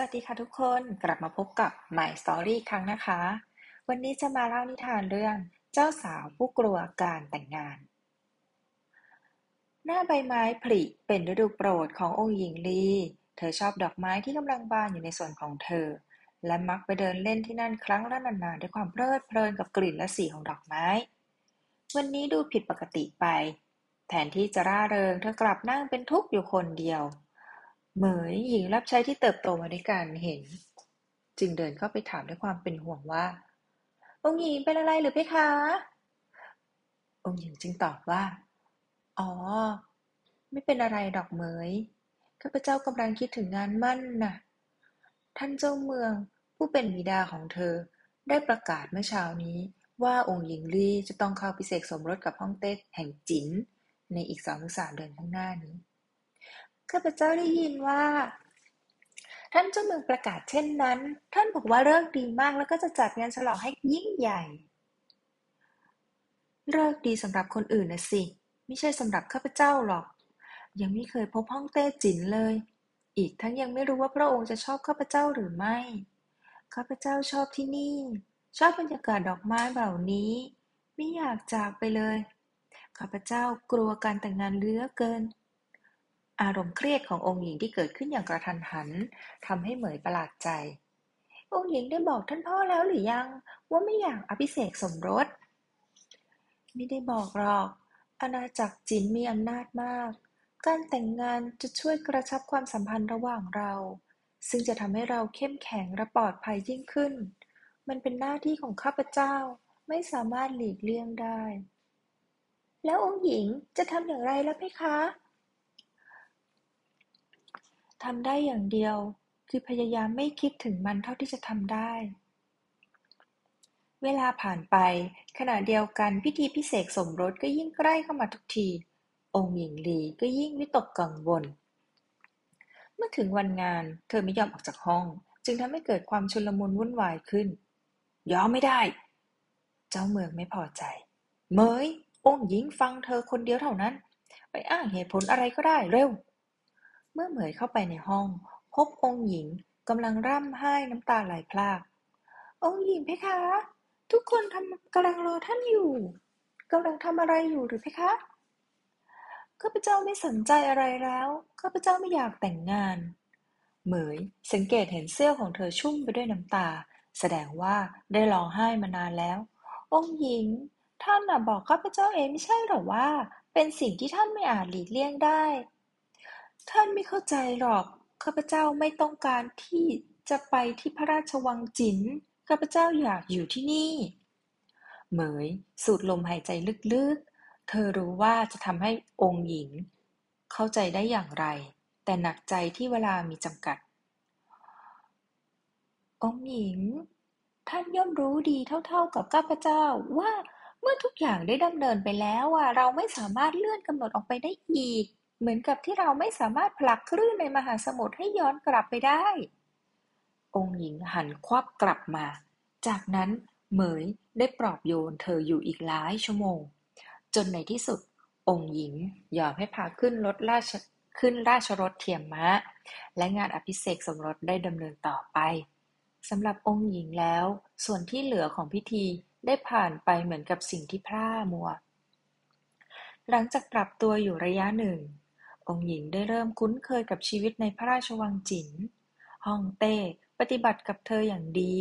วัสดีค่ะทุกคนกลับมาพบกับ My Story ครั้งนะคะ วันนี้จะมาเล่านิทานเรื่องเจ้าสาวผู้กลัวการแต่งงาน หน้าใบไม้ผลิเป็นฤดูโปรดขององค์หญิงลี เธอชอบดอกไม้ที่กำลังบานอยู่ในสวนของเธอ และมักไปเดินเล่นที่นั่นครั้งละนานๆด้วยความเพลิดเพลินกับกลิ่นและสีของดอกไม้ วันนี้ดูผิดปกติไป แทนที่จะร่าเริงเธอกลับนั่งเป็นทุกข์อยู่คนเดียว เหมย หญิงรับใช้ที่เติบโตมาด้วยกันเห็น จึงเดินเข้าไปถามด้วยความเป็นห่วงว่า องค์หญิงเป็นอะไรหรือเพคะ องค์หญิงจึงตอบว่า อ๋อ ไม่เป็นอะไรดอกเหมยข้าพเจ้ากำลังคิดถึงงานมั่นน่ะ ท่านเจ้าเมืองผู้เป็นบิดาของเธอ ได้ประกาศเมื่อเช้านี้ ว่าองค์หญิงลี่จะต้องเข้าพิเศษสมรสกับฮ่องเต้แห่งจินในอีกสองสามเดือนข้างหน้านี้ ข้าพเจ้าได้ยินว่า ท่านเจ้าเมืองประกาศเช่นนั้น ท่านบอกว่าเลิกดีมากแล้วก็จะจัดงานฉลองให้ยิ่งใหญ่ เลิกดีสำหรับคนอื่นนะสิ ไม่ใช่สำหรับข้าพเจ้าหรอก ยังไม่เคยพบห้องเต้จินเลย อีกทั้งยังไม่รู้ว่าพระองค์จะชอบข้าพเจ้าหรือไม่ ข้าพเจ้าชอบที่นี่ ชอบบรรยากาศดอกไม้เหล่านี้ ไม่อยากจากไปเลย ข้าพเจ้ากลัวการแต่งงานเลือเกิน อารมณ์เครียดขององค์หญิงที่เกิดขึ้นอย่างกระทันหันทำให้เหมยประหลาดใจ องค์หญิงได้บอกท่านพ่อแล้วหรือยัง ว่าไม่อยากอภิเษกสมรส ไม่ได้บอกหรอก อาณาจักรจินมีอำนาจมาก การแต่งงานจะช่วยกระชับความสัมพันธ์ระหว่างเรา ซึ่งจะทำให้เราเข้มแข็งและปลอดภัยยิ่งขึ้น มันเป็นหน้าที่ของข้าพเจ้าไม่สามารถหลีกเลี่ยงได้ แล้วองค์หญิงจะทำอย่างไรล่ะเพคะ ทำได้อย่างเดียว คือพยายามไม่คิดถึงมันเท่าที่จะทำได้ เวลาผ่านไป ขณะเดียวกันพิธีพิเศษสมรสก็ยิ่งใกล้เข้ามาทุกที องค์หญิงลีก็ยิ่งวิตกกังวล เมื่อถึงวันงานเธอไม่ยอมออกจากห้อง จึงทำให้เกิดความชุลมุนวุ่นวายขึ้น ยอมไม่ได้ เจ้าเมืองไม่พอใจ เมยองค์หญิงฟังเธอคนเดียวเท่านั้น ไปอ้างเหตุผลอะไรก็ได้เร็ว เมื่อเหมยเข้าไปในห้อง พบองค์หญิงกำลังร่ำไห้น้ำตาไหลพราก องค์หญิงเพคะ ทุกคนทำกำลังรอท่านอยู่กำลังทำอะไรอยู่หรือเพคะข้าพเจ้าไม่สนใจอะไรแล้วข้าพเจ้าไม่อยากแต่งงาน เหมยสังเกตเห็นเสื้อของเธอชุ่มไปด้วยน้ำตา แสดงว่าได้ร้องไห้มานานแล้ว องค์หญิง ท่านน่ะบอกข้าพเจ้าเองไม่ใช่หรอว่า เป็นสิ่งที่ท่านไม่อาจหลีกเลี่ยงได้ ท่านไม่เข้าใจหรอก ข้าพเจ้าไม่ต้องการที่จะไปที่พระราชวังจิ๋น ข้าพเจ้าอยากอยู่ที่นี่ เหมยสูดลมหายใจลึกๆ เธอรู้ว่าจะทำให้องค์หญิง เข้าใจได้อย่างไร แต่หนักใจที่เวลามีจำกัด องค์หญิง ท่านย่อมรู้ดีเท่าๆกับข้าพเจ้าว่าเมื่อทุกอย่างได้ดำเนินไปแล้วอะเราไม่สามารถเลื่อนกำหนดออกไปได้อีก เหมือนกับที่เราไม่สามารถผลักคลื่นในมหาสมุทรให้ย้อนกลับไปได้ องค์หญิงหันควับกลับมา จากนั้นเหมยได้ปลอบโยนเธออยู่อีกหลายชั่วโมง จนในที่สุด องค์หญิงยอมให้พาขึ้นรถราชขึ้นราชรถเทียมม้า และงานอภิเษกสมรสได้ดำเนินต่อไปสำหรับองค์หญิงแล้ว ส่วนที่เหลือของพิธีได้ผ่านไปเหมือนกับสิ่งที่พร่ามัว หลังจากปรับตัวอยู่ระยะหนึ่ง องค์หญิงได้เริ่มคุ้นเคยกับชีวิตในพระราชวังจิ๋น ฮ่องเต้ปฏิบัติกับเธออย่างดี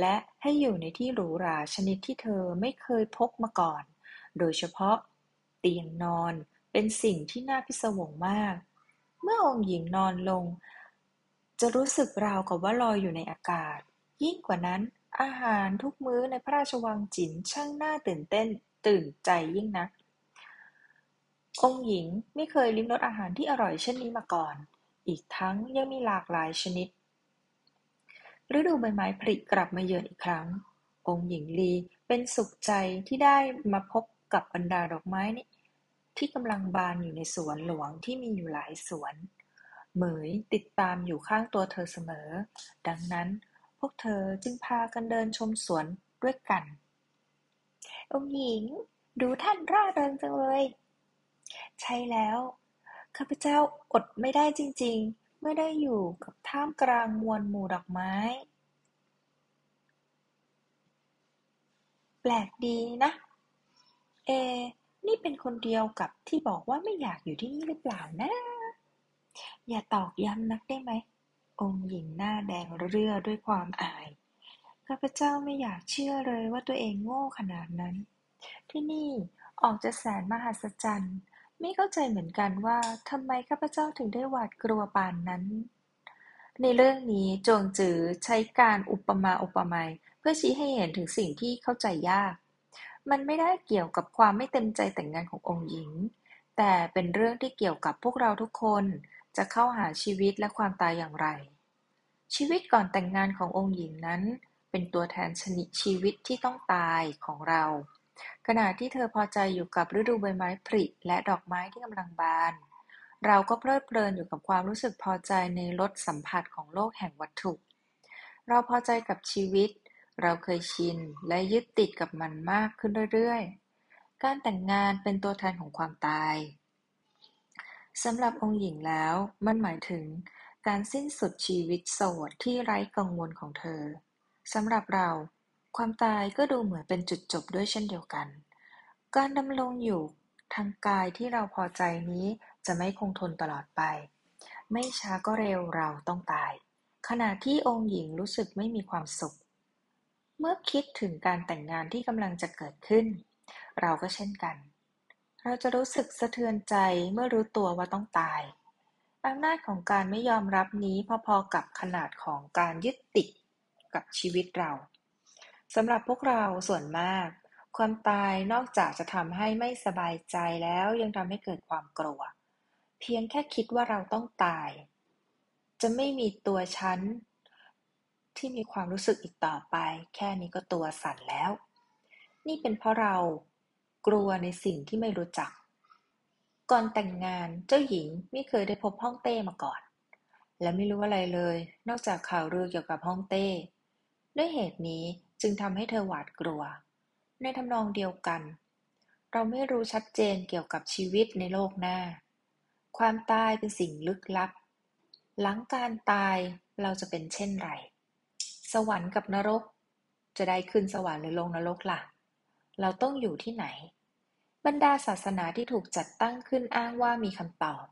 และให้อยู่ในที่หรูหราชนิดที่เธอไม่เคยพบมาก่อน โดยเฉพาะ เตียงนอนเป็นสิ่งที่น่าพิศวงมาก เมื่อองค์หญิงนอนลง จะรู้สึกราวกับว่าลอยอยู่ในอากาศ ยิ่งกว่านั้นอาหารทุกมื้อในพระราชวังจิ๋นช่างน่าตื่นเต้นตื่นใจยิ่งนัก องค์หญิงไม่เคยลิ้มรสอาหารที่อร่อยเช่นนี้มาก่อน อีกทั้งยังมีหลากหลายชนิด ฤดูใบไม้ผลิกลับมาเยือนอีกครั้ง องค์หญิงลีเป็นสุขใจที่ได้มาพบกับบรรดาดอกไม้นี่ที่กำลังบานอยู่ในสวนหลวงที่มีอยู่หลายสวน เหมยติดตามอยู่ข้างตัวเธอเสมอ ดังนั้นพวกเธอจึงพากันเดินชมสวนด้วยกัน องหญิง ดูท่านร่าเริงจังเลย ใช่แล้ว ข้าพเจ้าอดไม่ได้จริง ๆ เมื่อได้อยู่กับท่ามกลางมวลหมู่ดอกไม้ แปลกดีนะ เอ นี่เป็นคนเดียวกับที่บอกว่าไม่อยากอยู่ที่นี่หรือเปล่านะ อย่าตอกย้ำนักได้ไหม องค์หญิงหน้าแดงเรื่อด้วยความอาย ข้าพเจ้าไม่อยากเชื่อเลยว่าตัวเองโง่ขนาดนั้น ที่นี่ออกจะแสนมหัศจรรย์ ไม่เข้าใจเหมือนกันว่าทำไมข้าพเจ้าถึงได้หวาดกลัวปานนั้น ในเรื่องนี้จวงจือใช้การอุปมาอุปไมยเพื่อชี้ให้เห็นถึงสิ่งที่เข้าใจยาก มันไม่ได้เกี่ยวกับความไม่เต็มใจแต่งงานขององค์หญิง แต่เป็นเรื่องที่เกี่ยวกับพวกเราทุกคนจะเข้าหาชีวิตและความตายอย่างไร ชีวิตก่อนแต่งงานขององค์หญิงนั้น เป็นตัวแทนชนิดชีวิตที่ต้องตายของเรา ขณะที่เธอพอใจอยู่กับฤดูใบไม้ผลิและดอกไม้ที่กำลังบาน เราก็เพลิดเพลินอยู่กับความรู้สึกพอใจในรสสัมผัสของโลกแห่งวัตถุ เราพอใจกับชีวิต เราเคยชินและยึดติดกับมันมากขึ้นเรื่อยๆ การแต่งงานเป็นตัวแทนของความตายสำหรับองค์หญิงแล้ว มันหมายถึงการสิ้นสุดชีวิตโสดที่ไร้กังวลของเธอสำหรับเรา ความตายก็ดูเหมือนเป็นจุดจบด้วยเช่นเดียวกัน การดำรงอยู่ทางกายที่เราพอใจนี้จะไม่คงทนตลอดไป ไม่ช้าก็เร็วเราต้องตาย ขณะที่องค์หญิงรู้สึกไม่มีความสุข เมื่อคิดถึงการแต่งงานที่กำลังจะเกิดขึ้น เราก็เช่นกัน เราจะรู้สึกสะเทือนใจเมื่อรู้ตัวว่าต้องตายอำนาจของการไม่ยอมรับนี้พอๆกับขนาดของการยึดติดกับชีวิตเรา สำหรับพวกเราส่วนมาก ความตายนอกจากจะทำให้ไม่สบายใจแล้วยังทำให้เกิดความกลัว เพียงแค่คิดว่าเราต้องตาย จะไม่มีตัวฉันที่มีความรู้สึกอีกต่อไป แค่นี้ก็ตัวสั่นแล้ว นี่เป็นเพราะเรากลัวในสิ่งที่ไม่รู้จัก ก่อนแต่งงานเจ้าหญิงไม่เคยได้พบฮ่องเต้มาก่อน และไม่รู้อะไรเลย นอกจากข่าวลือเกี่ยวกับฮ่องเต้ ด้วยเหตุนี้ จึงทำให้เธอหวาดกลัว ในทำนองเดียวกัน เราไม่รู้ชัดเจนเกี่ยวกับชีวิตในโลกหน้า ความตายเป็นสิ่งลึกลับ หลังการตายเราจะเป็นเช่นไร สวรรค์กับนรก จะได้ขึ้นสวรรค์หรือลงนรกละ่ะ เราต้องอยู่ที่ไหน บรรดาศาสนาที่ถูกจัดตั้งขึ้นอ้างว่ามีคำตอบ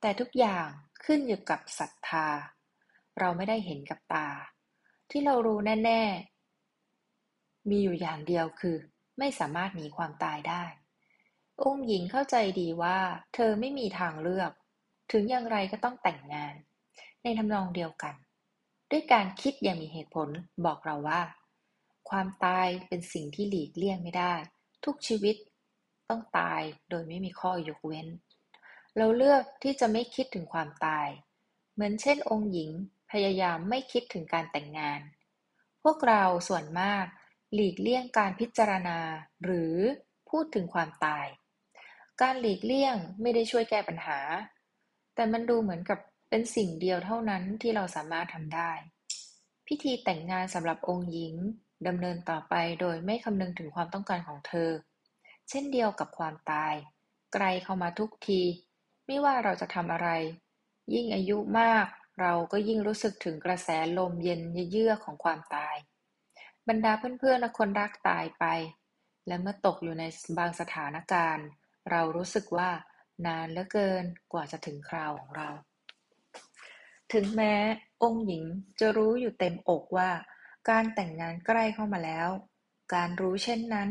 แต่ทุกอย่างขึ้นอยู่กับศรัทธา เราไม่ได้เห็นกับตา ที่เรารู้แน่ๆ มีอยู่อย่างเดียวคือ ไม่สามารถหนีความตายได้องค์หญิงเข้าใจดีว่า เธอไม่มีทางเลือก ถึงอย่างไรก็ต้องแต่งงาน ในทำนองเดียวกัน ด้วยการคิดอย่างมีเหตุผลบอกเราว่า ความตายเป็นสิ่งที่หลีกเลี่ยงไม่ได้ ทุกชีวิตต้องตายโดยไม่มีข้อยกเว้น เราเลือกที่จะไม่คิดถึงความตาย เหมือนเช่นองค์หญิงพยายามไม่คิดถึงการแต่งงาน พวกเราส่วนมาก หลีกเลี่ยงการพิจารณา หรือพูดถึงความตาย การหลีกเลี่ยงไม่ได้ช่วยแก้ปัญหา แต่มันดูเหมือนกับเป็นสิ่งเดียวเท่านั้นที่เราสามารถทำได้ พิธีแต่งงานสำหรับองค์หญิงดำเนินต่อไปโดยไม่คำนึงถึงความต้องการของเธอ เช่นเดียวกับความตาย ไกลเข้ามาทุกที ไม่ว่าเราจะทำอะไร ยิ่งอายุมาก เราก็ยิ่งรู้สึกถึงกระแสลมเย็นเยือกของความตาย บรรดาเพื่อนๆและคนรักตายไป และเมื่อตกอยู่ในบางสถานการณ์ เรารู้สึกว่านานเหลือเกินกว่าจะถึงคราวของเรา ถึงแม้องค์หญิงจะรู้อยู่เต็มอกว่า การแต่งงานใกล้เข้ามาแล้ว การรู้เช่นนั้น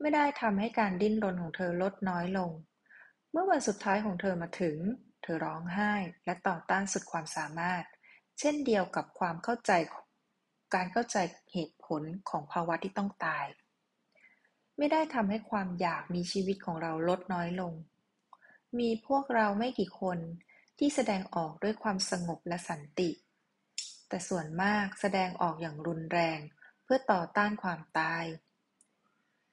ไม่ได้ทำให้การดิ้นรนของเธอลดน้อยลง เมื่อวันสุดท้ายของเธอมาถึง เธอร้องไห้และต่อต้านสุดความสามารถ เช่นเดียวกับความเข้าใจ การเข้าใจเหตุผลของภาวะที่ต้องตาย ไม่ได้ทำให้ความอยากมีชีวิตของเราลดน้อยลง มีพวกเราไม่กี่คนที่แสดงออกด้วยความสงบและสันติ แต่ส่วนมากแสดงออกอย่างรุนแรงเพื่อต่อต้านความตาย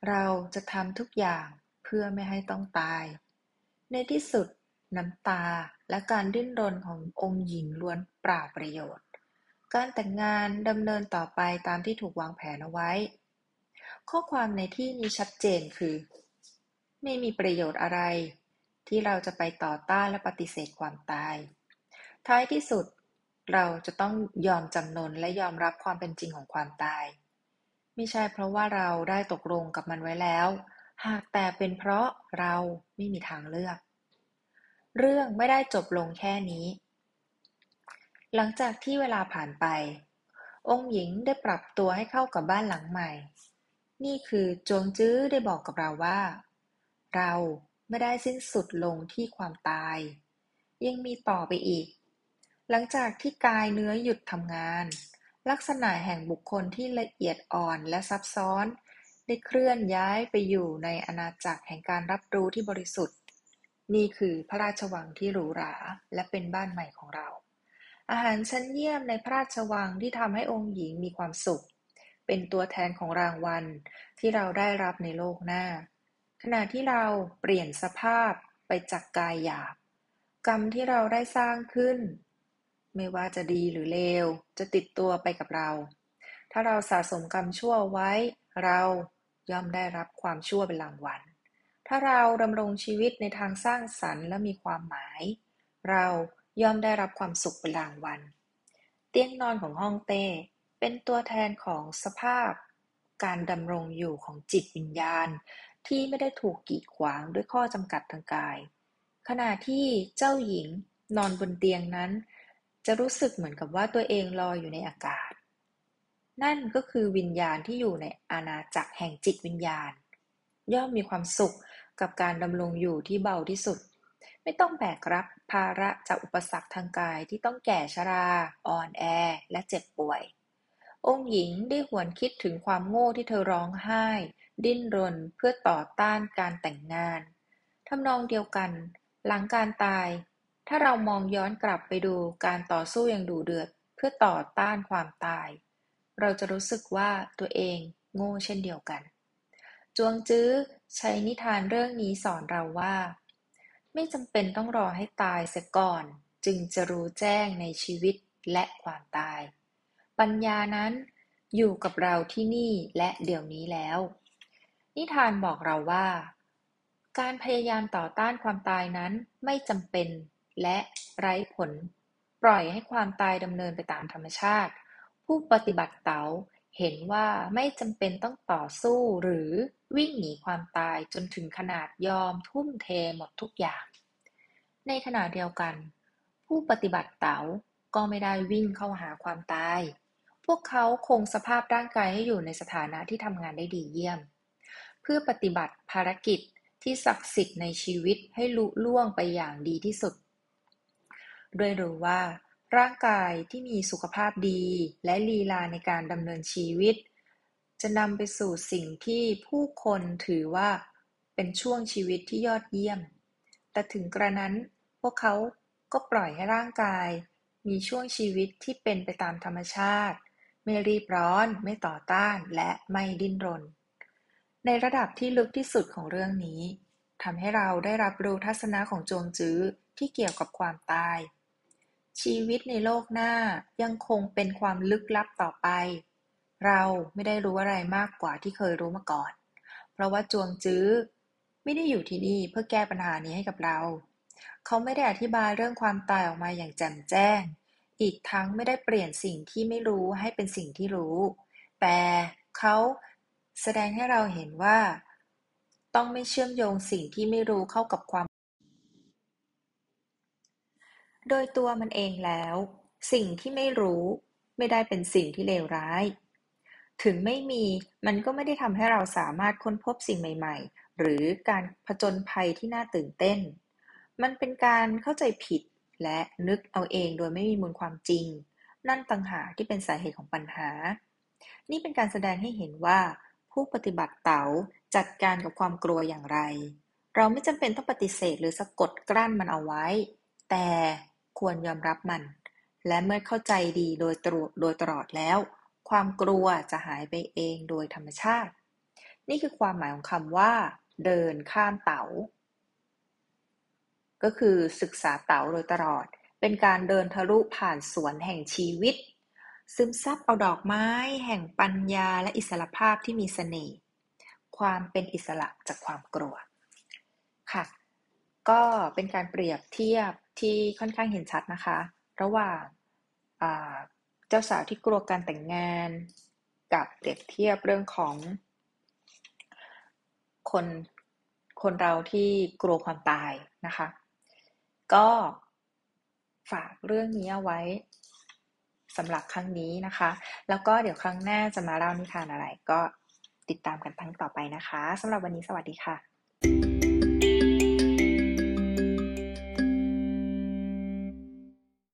เราจะทำทุกอย่างเพื่อไม่ให้ต้องตาย ในที่สุดน้ำตาและการดิ้นรนขององค์หญิงล้วนเปล่าประโยชน์ การแต่งงานดำเนินต่อไปตามที่ถูกวางแผนเอาไว้ ข้อความในที่นี้ชัดเจนคือ ไม่มีประโยชน์อะไร ที่เราจะไปต่อต้านและปฏิเสธความตาย ท้ายที่สุดเราจะต้องยอมจำนนและยอมรับความเป็นจริงของความตาย ไม่ใช่เพราะว่าเราได้ตกลงกับมันไว้แล้ว หากแต่เป็นเพราะเราไม่มีทางเลือก เรื่องไม่ได้จบลงแค่นี้ หลังจากที่เวลาผ่านไป องค์หญิงได้ปรับตัวให้เข้ากับบ้านหลังใหม่ นี่คือจวงจื้อได้บอกกับเราว่า เราไม่ได้สิ้นสุดลงที่ความตาย ยังมีต่อไปอีก หลังจากที่กายเนื้อหยุดทำงาน ลักษณะแห่งบุคคลที่ละเอียดอ่อนและซับซ้อน ได้เคลื่อนย้ายไปอยู่ในอาณาจักรแห่งการรับรู้ที่บริสุทธิ์ นี่คือพระราชวังที่หรูหราและเป็นบ้านใหม่ของเรา อาหารชั้นเยี่ยมในพระราชวังที่ทำให้องค์หญิงมีความสุข เป็นตัวแทนของรางวัลที่เราได้รับในโลกหน้า ขณะที่เราเปลี่ยนสภาพไปจากกายหยาบ กรรมที่เราได้สร้างขึ้น ไม่ว่าจะดีหรือเลว จะติดตัวไปกับเรา ถ้าเราสะสมกรรมชั่วไว้ เราย่อมได้รับความชั่วเป็นรางวัล ถ้าเราดำรงชีวิตในทางสร้างสรรค์และมีความหมาย เรา ย่อมได้รับความสุขเป็นรางวัล เตียงนอนของห้องเต้ เป็นตัวแทนของสภาพ การดำรงอยู่ของจิตวิญญาณ ที่ไม่ได้ถูกกีดขวางด้วยข้อจำกัดทางกาย ขณะที่เจ้าหญิงนอนบนเตียงนั้น จะรู้สึกเหมือนกับว่าตัวเองลอยอยู่ในอากาศ นั่นก็คือวิญญาณที่อยู่ในอาณาจักรแห่งจิตวิญญาณ ย่อมมีความสุขกับการดำรงอยู่ที่เบาที่สุด ไม่ต้องแบกรับภาระจากอุปสรรคทางกายที่ต้องแก่ชรา อ่อนแอ และเจ็บป่วย องค์หญิงได้หวนคิดถึงความโง่ที่เธอร้องไห้ ดิ้นรนเพื่อต่อต้านการแต่งงานทำนองเดียวกัน หลังการตาย ถ้าเรามองย้อนกลับไปดูการต่อสู้อย่างดุเดือด เพื่อต่อต้านความตาย เราจะรู้สึกว่าตัวเองโง่เช่นเดียวกัน จวงจื้อใช้นิทานเรื่องนี้สอนเราว่า ไม่จำเป็นต้องรอให้ตายเสียก่อน จึงจะรู้แจ้งในชีวิตและความตาย ปัญญานั้นอยู่กับเราที่นี่และเดี๋ยวนี้แล้ว นิทานบอกเราว่า การพยายามต่อต้านความตายนั้นไม่จำเป็นและไร้ผล ปล่อยให้ความตายดำเนินไปตามธรรมชาติ ผู้ปฏิบัติเต๋า เห็นว่าไม่จำเป็นต้องต่อสู้หรือวิ่งหนีความตายจนถึงขนาดยอมทุ่มเทหมดทุกอย่าง ในขณะเดียวกัน ผู้ปฏิบัติเต๋าก็ไม่ได้วิ่งเข้าหาความตาย พวกเขาคงสภาพร่างกายให้อยู่ในสถานะที่ทำงานได้ดีเยี่ยม เพื่อปฏิบัติภารกิจที่ศักดิ์สิทธิ์ในชีวิตให้ลุล่วงไปอย่างดีที่สุด ด้วยรู้ว่า ร่างกายที่มีสุขภาพดี และลีลาในการดำเนินชีวิต จะนำไปสู่สิ่งที่ผู้คนถือว่าเป็นช่วงชีวิตที่ยอดเยี่ยม แต่ถึงกระนั้นพวกเขาก็ปล่อยให้ร่างกาย มีช่วงชีวิตที่เป็นไปตามธรรมชาติ ไม่รีบร้อน ไม่ต่อต้านและไม่ดิ้นรน ในระดับที่ลึกที่สุดของเรื่องนี้ทำให้เราได้รับรู้ทัศนะของจวงจื้อที่เกี่ยวกับความตาย ชีวิตในโลกหน้ายังคงเป็นความลึกลับต่อไป เราไม่ได้รู้อะไรมากกว่าที่เคยรู้มาก่อน เพราะว่าจวงจื้อ ไม่ได้อยู่ที่นี่เพื่อแก้ปัญหานี้ให้กับเรา เขาไม่ได้อธิบายเรื่องความตายออกมาอย่างแจ่มแจ้ง อีกทั้งไม่ได้เปลี่ยนสิ่งที่ไม่รู้ให้เป็นสิ่งที่รู้ แต่เขาแสดงให้เราเห็นว่า ต้องไม่เชื่อมโยงสิ่งที่ไม่รู้เข้ากับความ โดยตัวมันเองแล้ว สิ่งที่ไม่รู้ ไม่ได้เป็นสิ่งที่เลวร้าย ถึงไม่มีมันก็ไม่ได้ทำให้เราสามารถค้นพบสิ่งใหม่ ๆ หรือการผจญภัยที่น่าตื่นเต้น มันเป็นการเข้าใจผิดและนึกเอาเองโดยไม่มีมูลความจริง นั่นต่างหากที่เป็นสาเหตุของปัญหา นี่เป็นการแสดงให้เห็นว่า ผู้ปฏิบัติเต๋าจัดการกับความกลัวอย่างไร เราไม่จำเป็นต้องปฏิเสธหรือสะกดกลั้นมันเอาไว้ แต่ ควรยอมรับมัน และเมื่อเข้าใจดีโดยตรโดยตลอดแล้ว ความกลัวจะหายไปเองโดยธรรมชาติ นี่คือความหมายของคำว่า เดินข้ามเต๋า ก็คือศึกษาเต๋าโดยตลอด เป็นการเดินทะลุผ่านสวนแห่งชีวิต ซึมซับเอาดอกไม้ แห่งปัญญาและอิสรภาพที่มีเสน่ห์ความเป็นอิสระจากความกลัว ค่ะ ก็เป็นการเปรียบเทียบที่ค่อนข้างเห็นชัดนะคะ ระหว่างเจ้าสาวที่กลัวการแต่งงาน กับเปรียบเทียบเรื่องของ คนคนเราที่กลัวความตายนะคะ ก็ฝากเรื่องนี้เอาไว้สำหรับครั้งนี้นะคะ แล้วก็เดี๋ยวครั้งหน้าจะมาเล่านิทานอะไรก็ติดตามกันทั้งต่อไปนะคะสำหรับวันนี้สวัสดีค่ะ